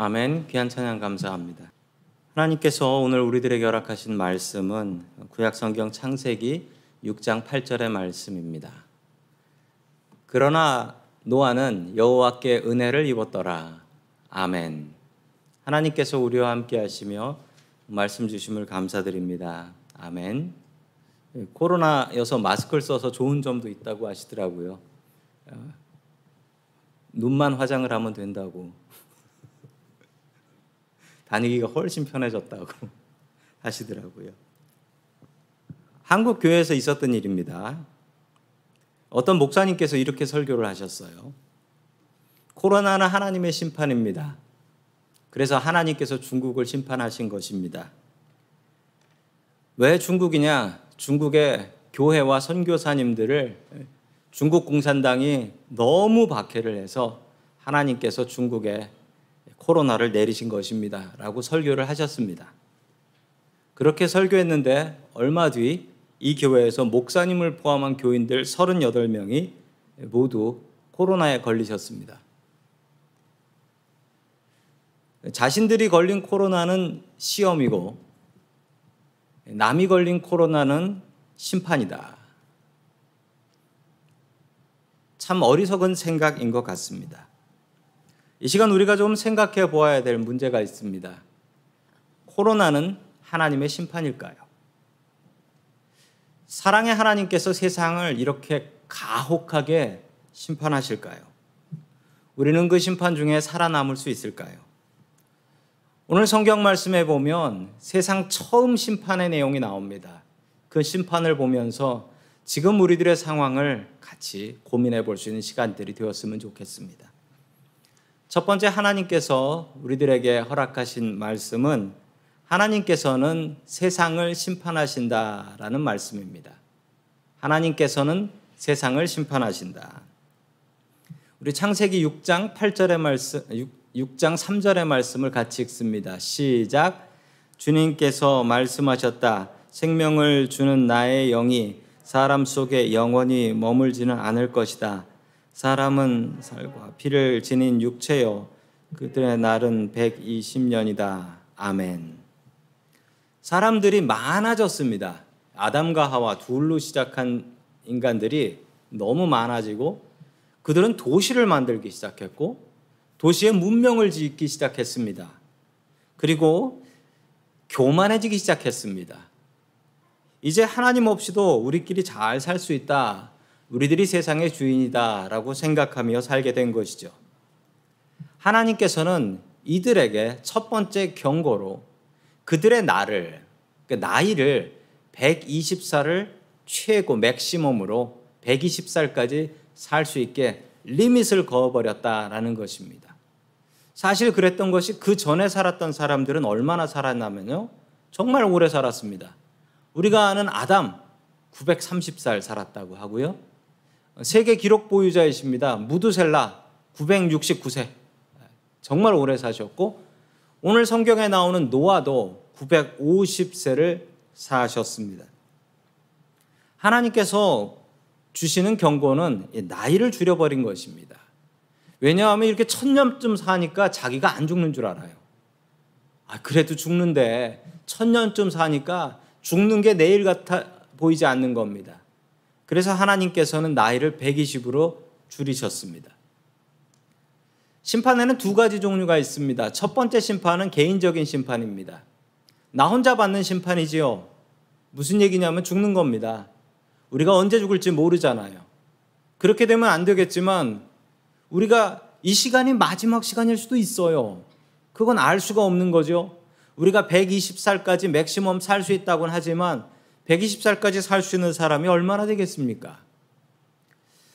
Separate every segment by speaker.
Speaker 1: 아멘. 귀한 찬양 감사합니다. 하나님께서 오늘 우리들에게 허락하신 말씀은 구약 성경 창세기 6장 8절의 말씀입니다. 그러나 노아는 여호와께 은혜를 입었더라. 아멘. 하나님께서 우리와 함께 하시며 말씀 주심을 감사드립니다. 아멘. 코로나여서 마스크를 써서 좋은 점도 있다고 하시더라고요. 어, 눈만 화장을 하면 된다고. 다니기가 훨씬 편해졌다고 하시더라고요. 한국 교회에서 있었던 일입니다. 어떤 목사님께서 이렇게 설교를 하셨어요. 코로나는 하나님의 심판입니다. 그래서 하나님께서 중국을 심판하신 것입니다. 왜 중국이냐? 중국의 교회와 선교사님들을 중국 공산당이 너무 박해를 해서 하나님께서 중국에 코로나를 내리신 것입니다. 라고 설교를 하셨습니다. 그렇게 설교했는데 얼마 뒤 이 교회에서 목사님을 포함한 교인들 38명이 모두 코로나에 걸리셨습니다. 자신들이 걸린 코로나는 시험이고 남이 걸린 코로나는 심판이다. 참 어리석은 생각인 것 같습니다. 이 시간 우리가 좀 생각해 보아야 될 문제가 있습니다. 코로나는 하나님의 심판일까요? 사랑의 하나님께서 세상을 이렇게 가혹하게 심판하실까요? 우리는 그 심판 중에 살아남을 수 있을까요? 오늘 성경 말씀에 보면 세상 처음 심판의 내용이 나옵니다. 그 심판을 보면서 지금 우리들의 상황을 같이 고민해 볼 수 있는 시간들이 되었으면 좋겠습니다. 첫 번째 하나님께서 우리들에게 허락하신 말씀은 하나님께서는 세상을 심판하신다라는 말씀입니다. 하나님께서는 세상을 심판하신다. 우리 창세기 6장 8절의 말씀 6, 장 3절의 말씀을 같이 읽습니다. 시작. 주님께서 말씀하셨다. 생명을 주는 나의 영이 사람 속에 영원히 머물지는 않을 것이다. 사람은 살과 피를 지닌 육체요. 그들의 날은 120년이다. 아멘. 사람들이 많아졌습니다. 아담과 하와 둘로 시작한 인간들이 너무 많아지고 그들은 도시를 만들기 시작했고 도시에 문명을 짓기 시작했습니다. 그리고 교만해지기 시작했습니다. 이제 하나님 없이도 우리끼리 잘 살 수 있다. 우리들이 세상의 주인이다라고 생각하며 살게 된 것이죠. 하나님께서는 이들에게 첫 번째 경고로 그들의 나를, 그 나이를 120살을 최고 맥시멈으로 120살까지 살 수 있게 리밋을 그어버렸다라는 것입니다. 사실 그랬던 것이 그 전에 살았던 사람들은 얼마나 살았냐면요. 정말 오래 살았습니다. 우리가 아는 아담 930살 살았다고 하고요. 세계 기록 보유자이십니다. 무드셀라 969세. 정말 오래 사셨고 오늘 성경에 나오는 노아도 950세를 사셨습니다. 하나님께서 주시는 경고는 나이를 줄여버린 것입니다. 왜냐하면 이렇게 천년쯤 사니까 자기가 안 죽는 줄 알아요. 아, 그래도 죽는데 천년쯤 사니까 죽는 게 내일 같아 보이지 않는 겁니다. 그래서 하나님께서는 나이를 120으로 줄이셨습니다. 심판에는 두 가지 종류가 있습니다. 첫 번째 심판은 개인적인 심판입니다. 나 혼자 받는 심판이지요. 무슨 얘기냐면 죽는 겁니다. 우리가 언제 죽을지 모르잖아요. 그렇게 되면 안 되겠지만 우리가 이 시간이 마지막 시간일 수도 있어요. 그건 알 수가 없는 거죠. 우리가 120살까지 맥시멈 살 수 있다고는 하지만 120살까지 살 수 있는 사람이 얼마나 되겠습니까?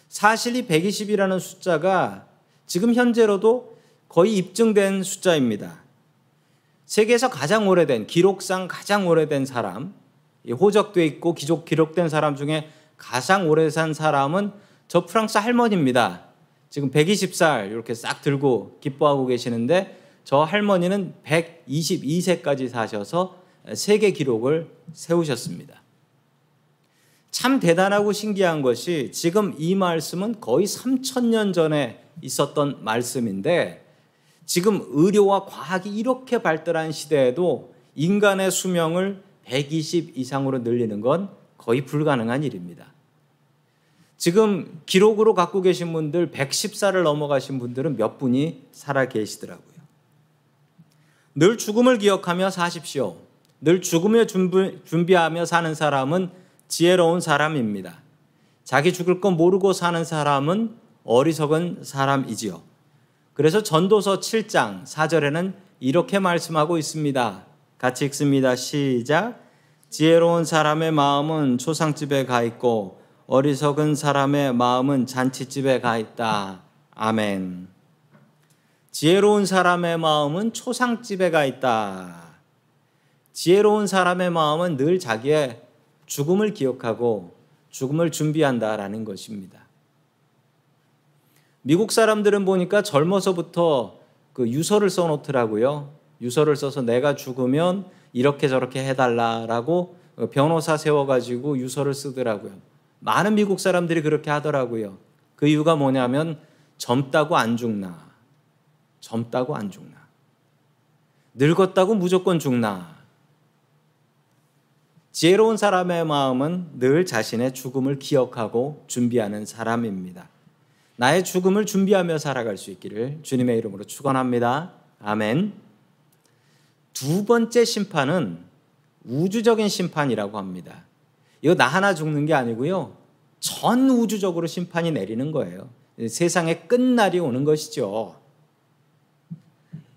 Speaker 1: 사실 이 120이라는 숫자가 지금 현재로도 거의 입증된 숫자입니다. 세계에서 가장 오래된 기록상 가장 오래된 사람 호적돼 있고 기록 기록된 사람 중에 가장 오래 산 사람은 저 프랑스 할머니입니다. 지금 120살 이렇게 싹 들고 기뻐하고 계시는데 저 할머니는 122세까지 사셔서 세계 기록을 세우셨습니다. 참 대단하고 신기한 것이 지금 이 말씀은 거의 3천년 전에 있었던 말씀인데 지금 의료와 과학이 이렇게 발달한 시대에도 인간의 수명을 120 이상으로 늘리는 건 거의 불가능한 일입니다. 지금 기록으로 갖고 계신 분들 110살을 넘어가신 분들은 몇 분이 살아 계시더라고요. 늘 죽음을 기억하며 사십시오. 늘 죽음을 준비, 하며 사는 사람은 지혜로운 사람입니다. 자기 죽을 건 모르고 사는 사람은 어리석은 사람이지요. 그래서 전도서 7장 4절에는 이렇게 말씀하고 있습니다. 같이 읽습니다. 시작. 지혜로운 사람의 마음은 초상집에 가 있고 어리석은 사람의 마음은 잔치집에 가 있다. 아멘. 지혜로운 사람의 마음은 초상집에 가 있다. 지혜로운 사람의 마음은 늘 자기의 죽음을 기억하고 죽음을 준비한다라는 것입니다. 미국 사람들은 보니까 젊어서부터 그 유서를 써놓더라고요. 유서를 써서 내가 죽으면 이렇게 저렇게 해달라라고 변호사 세워가지고 유서를 쓰더라고요. 많은 미국 사람들이 그렇게 하더라고요. 그 이유가 뭐냐면 젊다고 안 죽나. 젊다고 안 죽나. 늙었다고 무조건 죽나? 지혜로운 사람의 마음은 늘 자신의 죽음을 기억하고 준비하는 사람입니다. 나의 죽음을 준비하며 살아갈 수 있기를 주님의 이름으로 축원합니다. 아멘. 두 번째 심판은 우주적인 심판이라고 합니다. 이거 나 하나 죽는 게 아니고요. 전 우주적으로 심판이 내리는 거예요. 세상의 끝날이 오는 것이죠.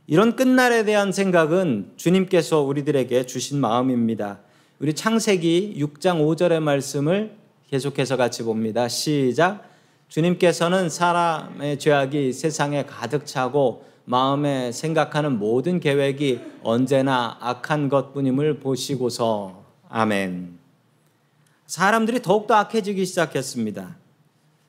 Speaker 1: 이런 끝날에 대한 생각은 주님께서 우리들에게 주신 마음입니다. 우리 창세기 6장 5절의 말씀을 계속해서 같이 봅니다. 시작. 주님께서는 사람의 죄악이 세상에 가득 차고 마음에 생각하는 모든 계획이 언제나 악한 것뿐임을 보시고서 아멘. 사람들이 더욱더 악해지기 시작했습니다.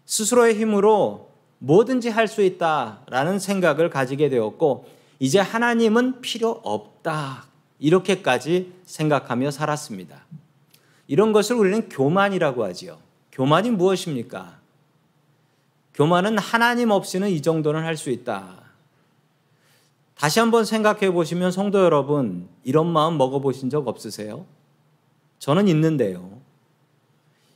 Speaker 1: 스스로의 힘으로 뭐든지 할 수 있다라는 생각을 가지게 되었고 이제 하나님은 필요 없다. 이렇게까지 생각하며 살았습니다. 이런 것을 우리는 교만이라고 하지요. 교만이 무엇입니까? 교만은 하나님 없이는 이 정도는 할 수 있다. 다시 한번 생각해 보시면 성도 여러분, 이런 마음 먹어보신 적 없으세요? 저는 있는데요.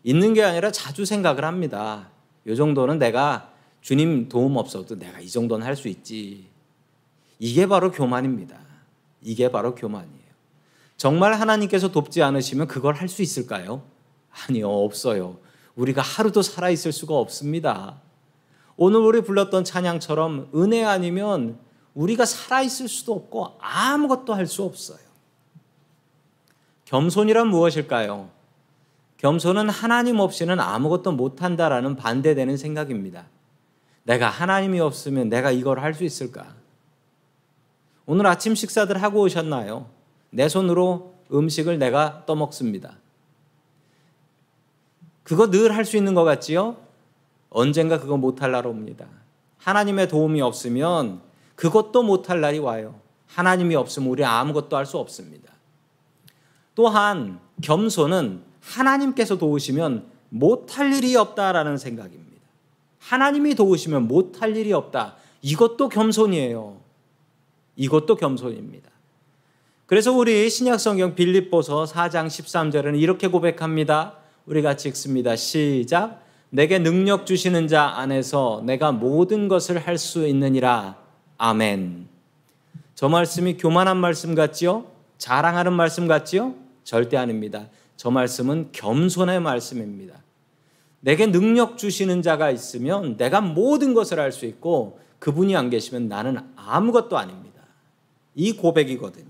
Speaker 1: 있는 게 아니라 자주 생각을 합니다. 이 정도는 내가 주님 도움 없어도 내가 이 정도는 할 수 있지. 이게 바로 교만입니다. 이게 바로 교만이에요. 정말 하나님께서 돕지 않으시면 그걸 할 수 있을까요? 아니요, 없어요. 우리가 하루도 살아있을 수가 없습니다. 오늘 우리 불렀던 찬양처럼 은혜 아니면 우리가 살아있을 수도 없고 아무것도 할 수 없어요. 겸손이란 무엇일까요? 겸손은 하나님 없이는 아무것도 못한다라는 반대되는 생각입니다. 내가 하나님이 없으면 내가 이걸 할 수 있을까? 오늘 아침 식사들 하고 오셨나요? 내 손으로 음식을 내가 떠먹습니다. 그거 늘 할 수 있는 것 같지요? 언젠가 그거 못할 날 옵니다. 하나님의 도움이 없으면 그것도 못할 날이 와요. 하나님이 없으면 우리 아무것도 할 수 없습니다. 또한 겸손은 하나님께서 도우시면 못할 일이 없다라는 생각입니다. 하나님이 도우시면 못할 일이 없다. 이것도 겸손이에요. 이것도 겸손입니다. 그래서 우리 신약성경 빌립보서 4장 13절에는 이렇게 고백합니다. 우리 같이 읽습니다. 시작. 내게 능력 주시는 자 안에서 내가 모든 것을 할 수 있느니라. 아멘. 저 말씀이 교만한 말씀 같지요? 자랑하는 말씀 같지요? 절대 아닙니다. 저 말씀은 겸손의 말씀입니다. 내게 능력 주시는 자가 있으면 내가 모든 것을 할 수 있고 그분이 안 계시면 나는 아무것도 아닙니다. 이 고백이거든요.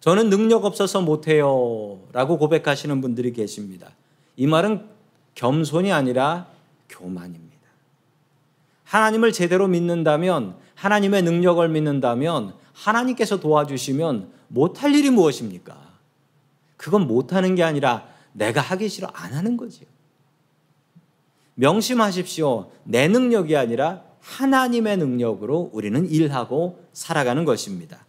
Speaker 1: 저는 능력 없어서 못해요. 라고 고백하시는 분들이 계십니다. 이 말은 겸손이 아니라 교만입니다. 하나님을 제대로 믿는다면, 하나님의 능력을 믿는다면, 하나님께서 도와주시면 못할 일이 무엇입니까? 그건 못하는 게 아니라 내가 하기 싫어 안 하는 거지요. 명심하십시오. 내 능력이 아니라 하나님의 능력으로 우리는 일하고 살아가는 것입니다.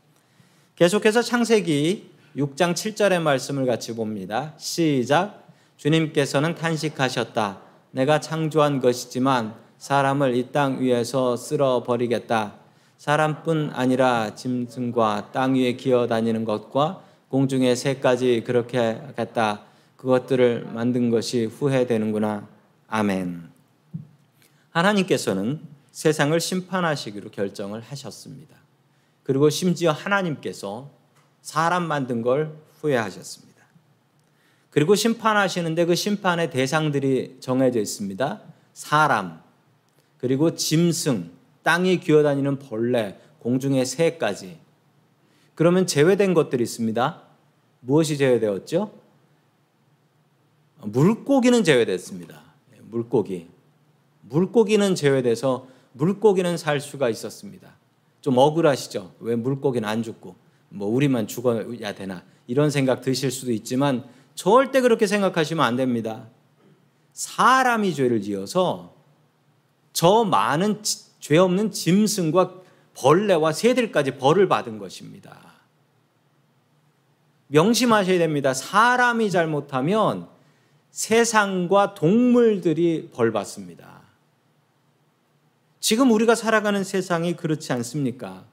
Speaker 1: 계속해서 창세기 6장 7절의 말씀을 같이 봅니다. 시작. 주님께서는 탄식하셨다. 내가 창조한 것이지만 사람을 이 땅 위에서 쓸어 버리겠다. 사람뿐 아니라 짐승과 땅 위에 기어 다니는 것과 공중의 새까지 그렇게 하겠다. 그것들을 만든 것이 후회되는구나. 아멘. 하나님께서는 세상을 심판하시기로 결정을 하셨습니다. 그리고 심지어 하나님께서 사람 만든 걸 후회하셨습니다. 그리고 심판하시는데 그 심판의 대상들이 정해져 있습니다. 사람, 그리고 짐승, 땅에 기어다니는 벌레, 공중의 새까지. 그러면 제외된 것들이 있습니다. 무엇이 제외되었죠? 물고기는 제외됐습니다. 네, 물고기. 물고기는 제외돼서 물고기는 살 수가 있었습니다. 좀 억울하시죠? 왜 물고기는 안 죽고 뭐 우리만 죽어야 되나 이런 생각 드실 수도 있지만 절대 그렇게 생각하시면 안 됩니다. 사람이 죄를 지어서 저 많은 죄 없는 짐승과 벌레와 새들까지 벌을 받은 것입니다. 명심하셔야 됩니다. 사람이 잘못하면 세상과 동물들이 벌 받습니다. 지금 우리가 살아가는 세상이 그렇지 않습니까?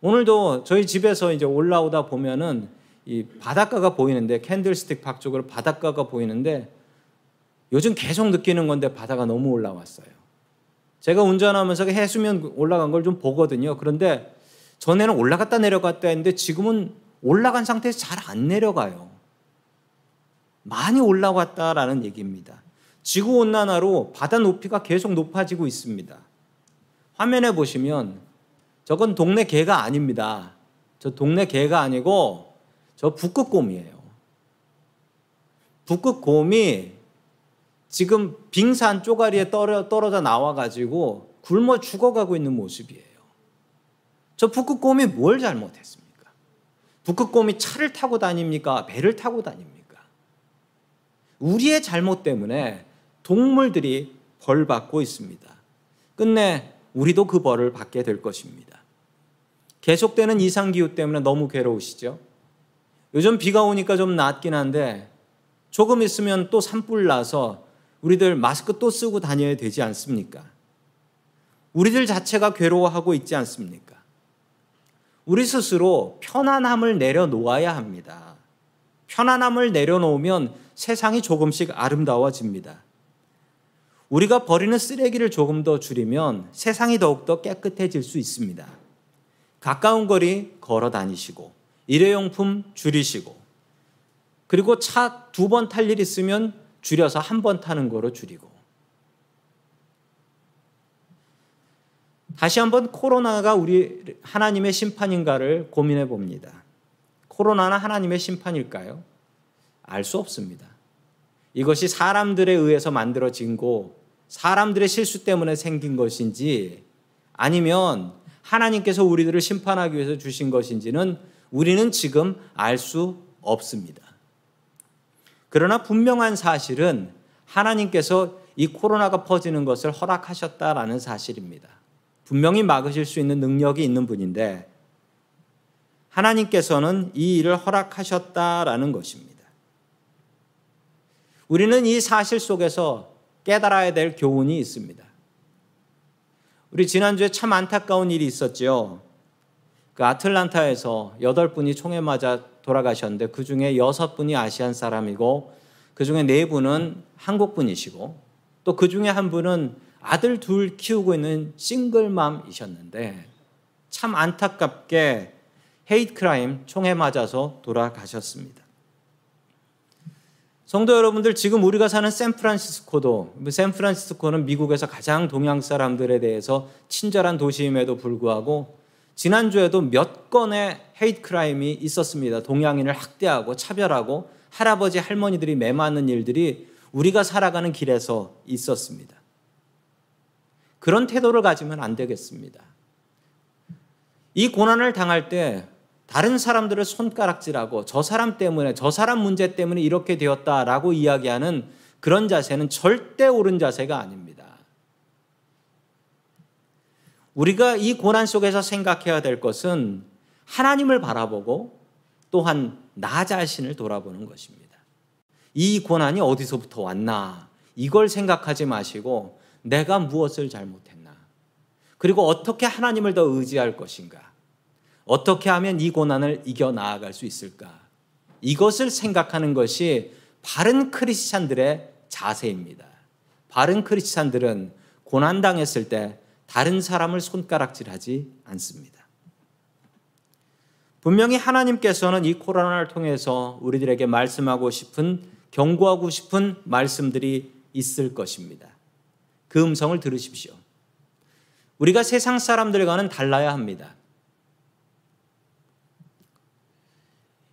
Speaker 1: 오늘도 저희 집에서 이제 올라오다 보면은 이 바닷가가 보이는데 캔들스틱 박 쪽으로 바닷가가 보이는데 요즘 계속 느끼는 건데 바다가 너무 올라왔어요. 제가 운전하면서 해수면 올라간 걸 좀 보거든요. 그런데 전에는 올라갔다 내려갔다 했는데 지금은 올라간 상태에서 잘 안 내려가요. 많이 올라왔다라는 얘기입니다. 지구 온난화로 바다 높이가 계속 높아지고 있습니다. 화면에 보시면 저건 동네 개가 아닙니다. 저 동네 개가 아니고 저 북극곰이에요. 북극곰이 지금 빙산 쪼가리에 떨어져 나와가지고 굶어 죽어가고 있는 모습이에요. 저 북극곰이 뭘 잘못했습니까? 북극곰이 차를 타고 다닙니까? 배를 타고 다닙니까? 우리의 잘못 때문에 동물들이 벌 받고 있습니다. 끝내 우리도 그 벌을 받게 될 것입니다. 계속되는 이상기후 때문에 너무 괴로우시죠? 요즘 비가 오니까 좀 낫긴 한데 조금 있으면 또 산불 나서 우리들 마스크 또 쓰고 다녀야 되지 않습니까? 우리들 자체가 괴로워하고 있지 않습니까? 우리 스스로 편안함을 내려놓아야 합니다. 편안함을 내려놓으면 세상이 조금씩 아름다워집니다. 우리가 버리는 쓰레기를 조금 더 줄이면 세상이 더욱더 깨끗해질 수 있습니다. 가까운 거리 걸어 다니시고, 일회용품 줄이시고, 그리고 차 두 번 탈 일 있으면 줄여서 한 번 타는 거로 줄이고. 다시 한번 코로나가 우리 하나님의 심판인가를 고민해 봅니다. 코로나는 하나님의 심판일까요? 알 수 없습니다. 이것이 사람들에 의해서 만들어진 거, 사람들의 실수 때문에 생긴 것인지 아니면 하나님께서 우리들을 심판하기 위해서 주신 것인지는 우리는 지금 알 수 없습니다. 그러나 분명한 사실은 하나님께서 이 코로나가 퍼지는 것을 허락하셨다라는 사실입니다. 분명히 막으실 수 있는 능력이 있는 분인데 하나님께서는 이 일을 허락하셨다라는 것입니다. 우리는 이 사실 속에서 깨달아야 될 교훈이 있습니다. 우리 지난주에 참 안타까운 일이 있었죠. 그 아틀란타에서 여덟 분이 총에 맞아 돌아가셨는데 그 중에 여섯 분이 아시안 사람이고 그 중에 네 분은 한국 분이시고 또 그 중에 한 분은 아들 둘 키우고 있는 싱글맘이셨는데 참 안타깝게 hate crime 총에 맞아서 돌아가셨습니다. 성도 여러분들 지금 우리가 사는 샌프란시스코도 샌프란시스코는 미국에서 가장 동양 사람들에 대해서 친절한 도시임에도 불구하고 지난주에도 몇 건의 hate crime이 있었습니다. 동양인을 학대하고 차별하고 할아버지 할머니들이 매맞는 일들이 우리가 살아가는 길에서 있었습니다. 그런 태도를 가지면 안 되겠습니다. 이 고난을 당할 때 다른 사람들을 손가락질하고 저 사람 때문에 저 사람 문제 때문에 이렇게 되었다라고 이야기하는 그런 자세는 절대 옳은 자세가 아닙니다. 우리가 이 고난 속에서 생각해야 될 것은 하나님을 바라보고 또한 나 자신을 돌아보는 것입니다. 이 고난이 어디서부터 왔나 이걸 생각하지 마시고 내가 무엇을 잘못했나 그리고 어떻게 하나님을 더 의지할 것인가 어떻게 하면 이 고난을 이겨 나아갈 수 있을까 이것을 생각하는 것이 바른 크리스찬들의 자세입니다. 바른 크리스찬들은 고난 당했을 때 다른 사람을 손가락질하지 않습니다. 분명히 하나님께서는 이 코로나를 통해서 우리들에게 말씀하고 싶은 경고하고 싶은 말씀들이 있을 것입니다. 그 음성을 들으십시오. 우리가 세상 사람들과는 달라야 합니다.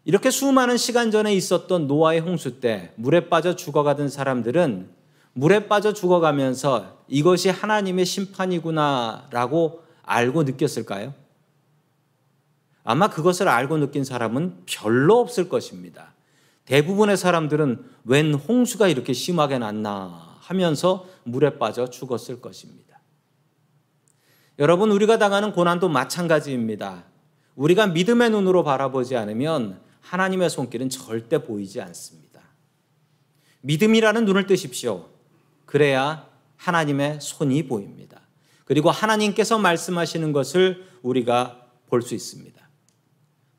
Speaker 1: 이렇게 수많은 시간 전에 있었던 노아의 홍수 때 물에 빠져 죽어가던 사람들은 물에 빠져 죽어가면서 이것이 하나님의 심판이구나라고 알고 느꼈을까요? 아마 그것을 알고 느낀 사람은 별로 없을 것입니다. 대부분의 사람들은 웬 홍수가 이렇게 심하게 났나 하면서 물에 빠져 죽었을 것입니다. 여러분, 우리가 당하는 고난도 마찬가지입니다. 우리가 믿음의 눈으로 바라보지 않으면 하나님의 손길은 절대 보이지 않습니다. 믿음이라는 눈을 뜨십시오. 그래야 하나님의 손이 보입니다. 그리고 하나님께서 말씀하시는 것을 우리가 볼 수 있습니다.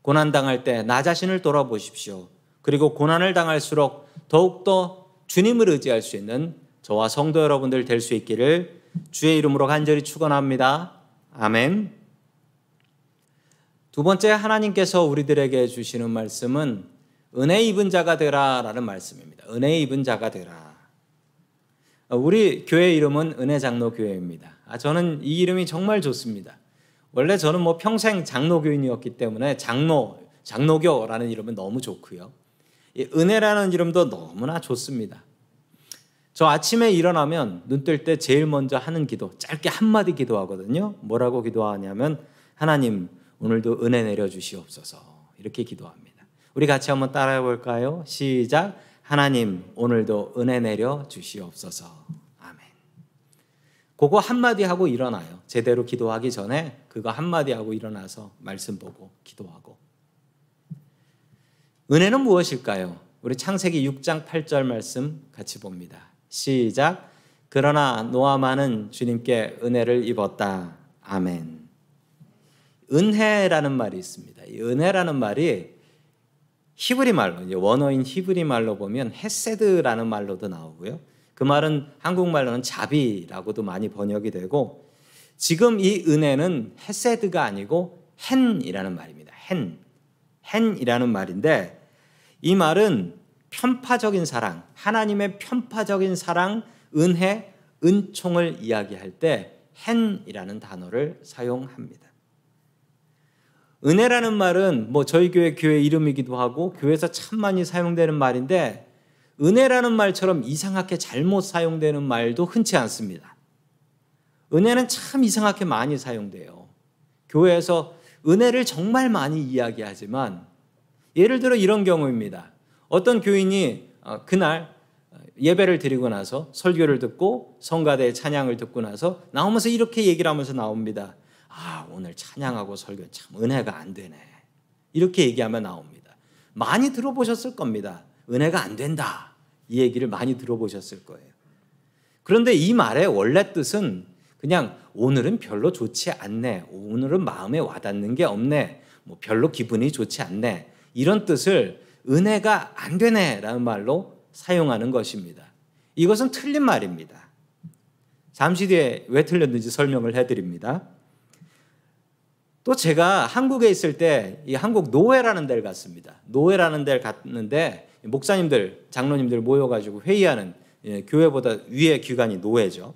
Speaker 1: 고난 당할 때 나 자신을 돌아보십시오. 그리고 고난을 당할수록 더욱더 주님을 의지할 수 있는 저와 성도 여러분들 될 수 있기를 주의 이름으로 간절히 축원합니다. 아멘. 두 번째 하나님께서 우리들에게 주시는 말씀은 은혜 입은 자가 되라라는 말씀입니다. 은혜 입은 자가 되라. 우리 교회 이름은 은혜 장로 교회입니다. 아, 저는 이 이름이 정말 좋습니다. 원래 저는 뭐 평생 장로교인이었기 때문에 장로 장로교라는 이름은 너무 좋고요. 은혜라는 이름도 너무나 좋습니다. 저 아침에 일어나면 눈 뜰 때 제일 먼저 하는 기도, 짧게 한 마디 기도하거든요. 뭐라고 기도하냐면, 하나님, 오늘도 은혜 내려 주시옵소서. 이렇게 기도합니다. 우리 같이 한번 따라해 볼까요? 시작. 하나님, 오늘도 은혜 내려 주시옵소서. 아멘. 그거 한마디 하고 일어나요. 제대로 기도하기 전에 그거 한마디 하고 일어나서 말씀 보고 기도하고. 은혜는 무엇일까요? 우리 창세기 6장 8절 말씀 같이 봅니다. 시작. 그러나 노아만은 주님께 은혜를 입었다. 아멘. 은혜라는 말이 있습니다. 이 은혜라는 말이 히브리 말로 원어인 히브리 말로 보면 헤세드라는 말로도 나오고요. 그 말은 한국말로는 자비라고도 많이 번역이 되고 지금 이 은혜는 헤세드가 아니고 헨이라는 말입니다. 헨. 헨이라는 말인데 이 말은 편파적인 사랑, 하나님의 편파적인 사랑, 은혜, 은총을 이야기할 때 헨이라는 단어를 사용합니다. 은혜라는 말은 뭐 저희 교회 교회 이름이기도 하고 교회에서 참 많이 사용되는 말인데 은혜라는 말처럼 이상하게 잘못 사용되는 말도 흔치 않습니다. 은혜는 참 이상하게 많이 사용돼요. 교회에서 은혜를 정말 많이 이야기하지만 예를 들어 이런 경우입니다. 어떤 교인이 어, 그날 예배를 드리고 나서 설교를 듣고 성가대 찬양을 듣고 나서 나오면서 이렇게 얘기를 하면서 나옵니다. 아, 오늘 찬양하고 설교 참 은혜가 안 되네. 이렇게 얘기하면 나옵니다. 많이 들어보셨을 겁니다. 은혜가 안 된다. 이 얘기를 많이 들어보셨을 거예요. 그런데 이 말의 원래 뜻은 그냥 오늘은 별로 좋지 않네. 오늘은 마음에 와닿는 게 없네. 뭐 별로 기분이 좋지 않네. 이런 뜻을 은혜가 안 되네라는 말로 사용하는 것입니다. 이것은 틀린 말입니다. 잠시 뒤에 왜 틀렸는지 설명을 해드립니다. 또 제가 한국에 있을 때 이 한국 노회라는 데를 갔습니다. 노회라는 데를 갔는데 목사님들, 장로님들 모여가지고 회의하는 예, 교회보다 위의 기관이 노회죠.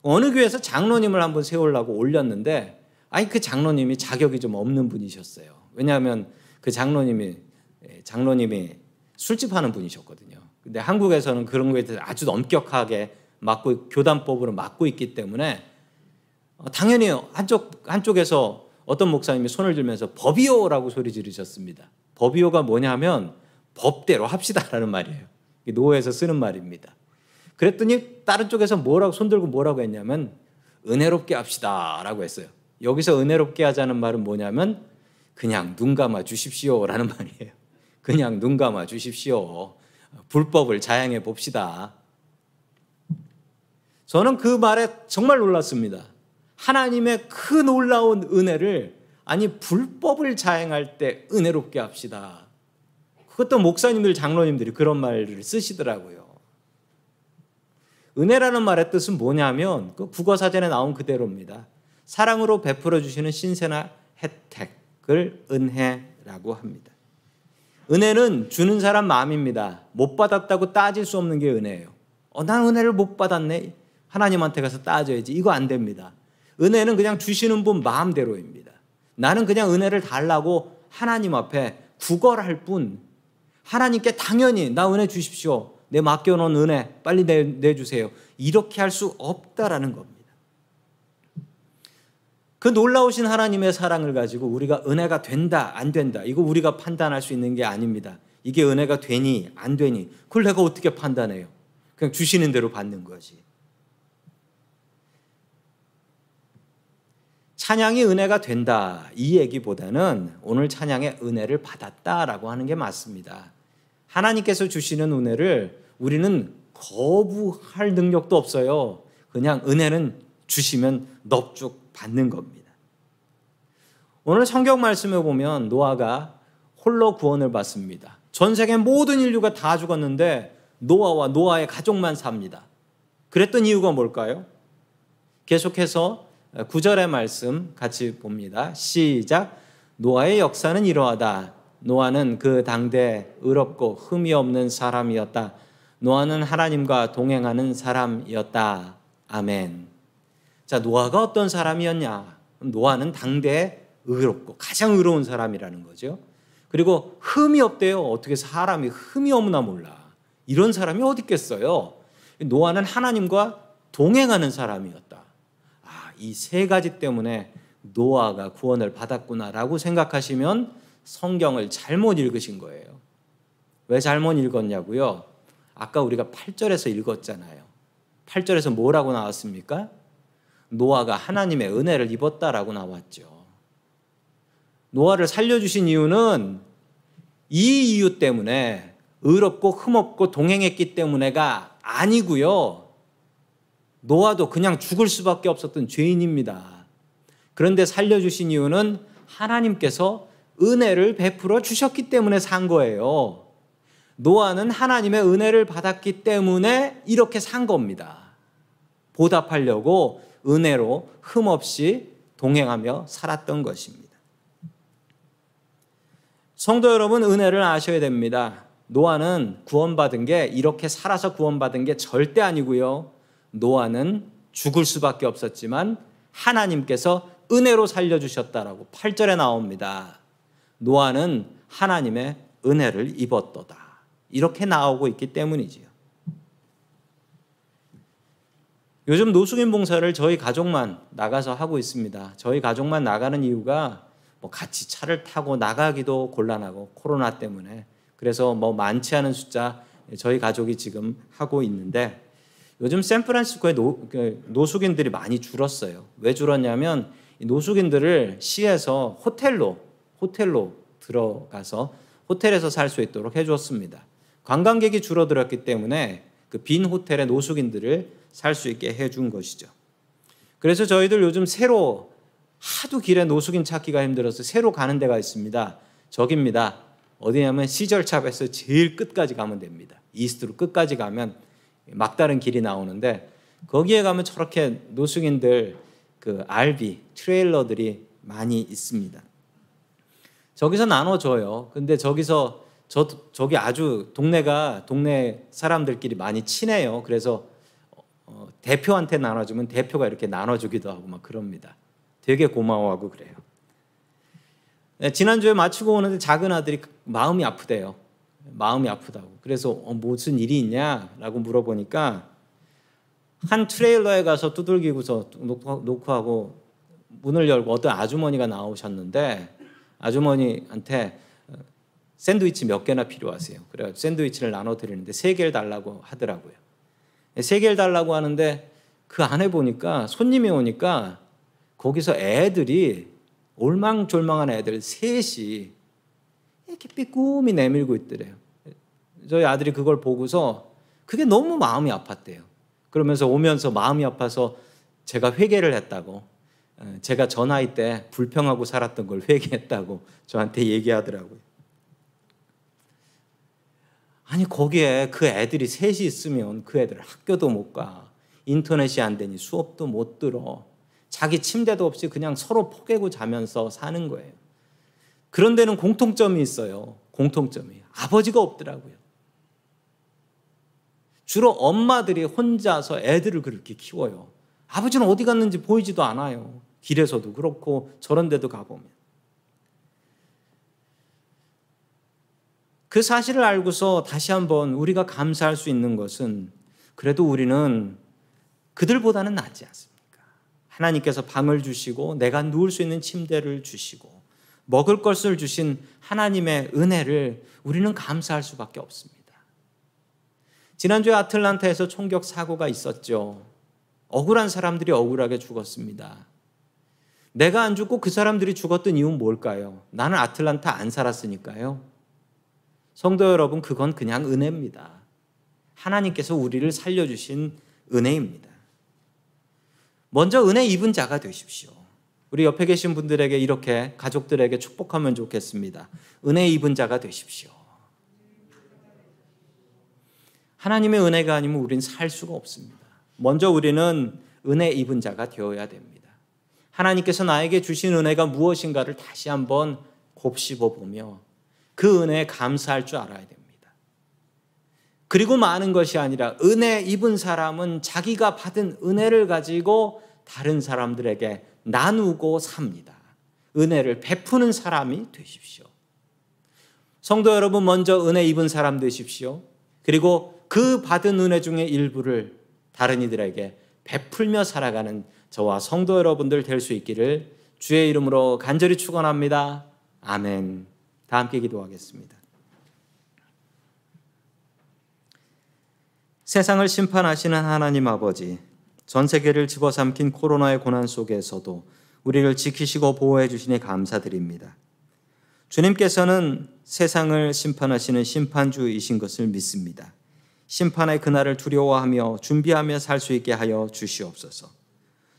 Speaker 1: 어느 교회에서 장로님을 한번 세우려고 올렸는데 아니 그 장로님이 자격이 좀 없는 분이셨어요. 왜냐하면 그 장로님이 예, 장로님이 술집 하는 분이셨거든요. 근데 한국에서는 그런 거에 대해서 아주 엄격하게 막고 교단법으로 막고 있기 때문에 어, 당연히 한쪽 한쪽에서 어떤 목사님이 손을 들면서 법이요라고 소리 지르셨습니다. 법이요가 뭐냐면 법대로 합시다라는 말이에요. 노예에서 쓰는 말입니다. 그랬더니 다른 쪽에서 뭐라고 손 들고 뭐라고 했냐면 은혜롭게 합시다라고 했어요. 여기서 은혜롭게 하자는 말은 뭐냐면 그냥 눈 감아 주십시오라는 말이에요. 그냥 눈 감아 주십시오. 불법을 자양해 봅시다. 저는 그 말에 정말 놀랐습니다. 하나님의 그 놀라운 은혜를 아니 불법을 자행할 때 은혜롭게 합시다. 그것도 목사님들 장로님들이 그런 말을 쓰시더라고요. 은혜라는 말의 뜻은 뭐냐면 그 국어 사전에 나온 그대로입니다. 사랑으로 베풀어 주시는 신세나 혜택을 은혜라고 합니다. 은혜는 주는 사람 마음입니다. 못 받았다고 따질 수 없는 게 은혜예요. 어, 난 은혜를 못 받았네. 하나님한테 가서 따져야지. 이거 안 됩니다. 은혜는 그냥 주시는 분 마음대로입니다. 나는 그냥 은혜를 달라고 하나님 앞에 구걸할 뿐 하나님께 당연히 나 은혜 주십시오. 내 맡겨놓은 은혜 빨리 내, 내주세요. 이렇게 할 수 없다라는 겁니다. 그 놀라우신 하나님의 사랑을 가지고 우리가 은혜가 된다, 안 된다. 이거 우리가 판단할 수 있는 게 아닙니다. 이게 은혜가 되니, 안 되니. 그걸 내가 어떻게 판단해요? 그냥 주시는 대로 받는 거지. 찬양이 은혜가 된다. 이 얘기보다는 오늘 찬양의 은혜를 받았다라고 하는 게 맞습니다. 하나님께서 주시는 은혜를 우리는 거부할 능력도 없어요. 그냥 은혜는 주시면 넙죽 받는 겁니다. 오늘 성경 말씀에 보면 노아가 홀로 구원을 받습니다. 전 세계 모든 인류가 다 죽었는데 노아와 노아의 가족만 삽니다. 그랬던 이유가 뭘까요? 계속해서 구절의 말씀 같이 봅니다. 시작. 노아의 역사는 이러하다. 노아는 그 당대 의롭고 흠이 없는 사람이었다. 노아는 하나님과 동행하는 사람이었다. 아멘. 자, 노아가 어떤 사람이었냐? 노아는 당대 의롭고 가장 의로운 사람이라는 거죠. 그리고 흠이 없대요. 어떻게 사람이 흠이 없나 몰라. 이런 사람이 어디 있겠어요? 노아는 하나님과 동행하는 사람이었다. 아, 이세 가지 때문에 노아가 구원을 받았구나라고 생각하시면 성경을 잘못 읽으신 거예요. 왜 잘못 읽었냐고요? 아까 우리가 8절에서 읽었잖아요. 8절에서 뭐라고 나왔습니까? 노아가 하나님의 은혜를 입었다라고 나왔죠. 노아를 살려주신 이유는 이 이유 때문에 의롭고 흠없고 동행했기 때문에가 아니고요. 노아도 그냥 죽을 수밖에 없었던 죄인입니다. 그런데 살려주신 이유는 하나님께서 은혜를 베풀어 주셨기 때문에 산 거예요. 노아는 하나님의 은혜를 받았기 때문에 이렇게 산 겁니다. 보답하려고 은혜로 흠없이 동행하며 살았던 것입니다. 성도 여러분, 은혜를 아셔야 됩니다. 노아는 구원받은 게 이렇게 살아서 구원받은 게 절대 아니고요. 노아는 죽을 수밖에 없었지만 하나님께서 은혜로 살려주셨다라고 8절에 나옵니다. 노아는 하나님의 은혜를 입었도다. 이렇게 나오고 있기 때문이지요. 요즘 노숙인 봉사를 저희 가족만 나가서 하고 있습니다. 저희 가족만 나가는 이유가 뭐 같이 차를 타고 나가기도 곤란하고 코로나 때문에 그래서 뭐 많지 않은 숫자 저희 가족이 지금 하고 있는데 요즘 샌프란시스코에 노, 그 노숙인들이 많이 줄었어요. 왜 줄었냐면 노숙인들을 시에서 호텔로 호텔로 들어가서 호텔에서 살 수 있도록 해주었습니다. 관광객이 줄어들었기 때문에 그 빈 호텔에 노숙인들을 살 수 있게 해준 것이죠. 그래서 저희들 요즘 새로 하도 길에 노숙인 찾기가 힘들어서 새로 가는 데가 있습니다. 저깁니다. 어디냐면 시절찹에서 제일 끝까지 가면 됩니다. 이스트로 끝까지 가면 막다른 길이 나오는데 거기에 가면 저렇게 노숙인들 그 RV 트레일러들이 많이 있습니다. 저기서 나눠줘요. 근데 저기서 저 저기 아주 동네가 동네 사람들끼리 많이 친해요. 그래서 어, 대표한테 나눠주면 대표가 이렇게 나눠주기도 하고 막 그럽니다. 되게 고마워하고 그래요. 네, 지난주에 마치고 오는데 작은 아들이 마음이 아프대요. 마음이 아프다고. 그래서 어, 무슨 일이 있냐라고 물어보니까 한 트레일러에 가서 두들기고서 놓고, 놓고 하고 문을 열고 어떤 아주머니가 나오셨는데 아주머니한테 어, 샌드위치 몇 개나 필요하세요. 그래 샌드위치를 나눠 드리는데 세 개를 달라고 하더라고요. 세 개를 달라고 하는데 그 안에 보니까 손님이 오니까 거기서 애들이 올망졸망한 애들 셋이 이렇게 삐꾸미 내밀고 있더래요. 저희 아들이 그걸 보고서 그게 너무 마음이 아팠대요. 그러면서 오면서 마음이 아파서 제가 회개를 했다고 제가 저 나이 때 불평하고 살았던 걸 회개했다고 저한테 얘기하더라고요. 아니 거기에 그 애들이 셋이 있으면 그 애들 학교도 못 가. 인터넷이 안 되니 수업도 못 들어. 자기 침대도 없이 그냥 서로 포개고 자면서 사는 거예요. 그런 데는 공통점이 있어요. 공통점이. 아버지가 없더라고요. 주로 엄마들이 혼자서 애들을 그렇게 키워요. 아버지는 어디 갔는지 보이지도 않아요. 길에서도 그렇고 저런 데도 가보면. 그 사실을 알고서 다시 한번 우리가 감사할 수 있는 것은 그래도 우리는 그들보다는 낫지 않습니까? 하나님께서 방을 주시고 내가 누울 수 있는 침대를 주시고 먹을 것을 주신 하나님의 은혜를 우리는 감사할 수밖에 없습니다. 지난주에 아틀란타에서 총격 사고가 있었죠. 억울한 사람들이 억울하게 죽었습니다. 내가 안 죽고 그 사람들이 죽었던 이유는 뭘까요? 나는 아틀란타 안 살았으니까요. 성도 여러분, 그건 그냥 은혜입니다. 하나님께서 우리를 살려주신 은혜입니다. 먼저 은혜 입은 자가 되십시오. 우리 옆에 계신 분들에게 이렇게 가족들에게 축복하면 좋겠습니다. 은혜 입은 자가 되십시오. 하나님의 은혜가 아니면 우리는 살 수가 없습니다. 먼저 우리는 은혜 입은 자가 되어야 됩니다. 하나님께서 나에게 주신 은혜가 무엇인가를 다시 한번 곱씹어 보며 그 은혜에 감사할 줄 알아야 됩니다. 그리고 많은 것이 아니라 은혜 입은 사람은 자기가 받은 은혜를 가지고 다른 사람들에게 나누고 삽니다. 은혜를 베푸는 사람이 되십시오. 성도 여러분, 먼저 은혜 입은 사람 되십시오. 그리고 그 받은 은혜 중에 일부를 다른 이들에게 베풀며 살아가는 저와 성도 여러분들 될 수 있기를 주의 이름으로 간절히 축원합니다. 아멘. 다 함께 기도하겠습니다. 세상을 심판하시는 하나님 아버지, 전 세계를 집어삼킨 코로나의 고난 속에서도 우리를 지키시고 보호해 주시니 감사드립니다. 주님께서는 세상을 심판하시는 심판주이신 것을 믿습니다. 심판의 그날을 두려워하며 준비하며 살 수 있게 하여 주시옵소서.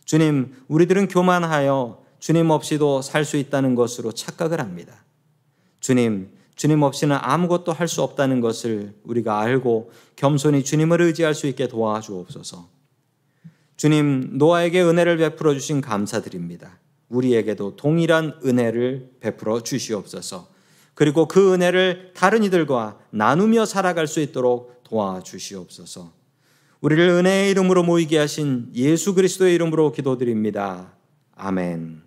Speaker 1: 주님, 우리들은 교만하여 주님 없이도 살 수 있다는 것으로 착각을 합니다. 주님, 주님 없이는 아무것도 할 수 없다는 것을 우리가 알고 겸손히 주님을 의지할 수 있게 도와주옵소서. 주님, 노아에게 은혜를 베풀어 주신 감사드립니다. 우리에게도 동일한 은혜를 베풀어 주시옵소서. 그리고 그 은혜를 다른 이들과 나누며 살아갈 수 있도록 도와주시옵소서. 우리를 은혜의 이름으로 모이게 하신 예수 그리스도의 이름으로 기도드립니다. 아멘.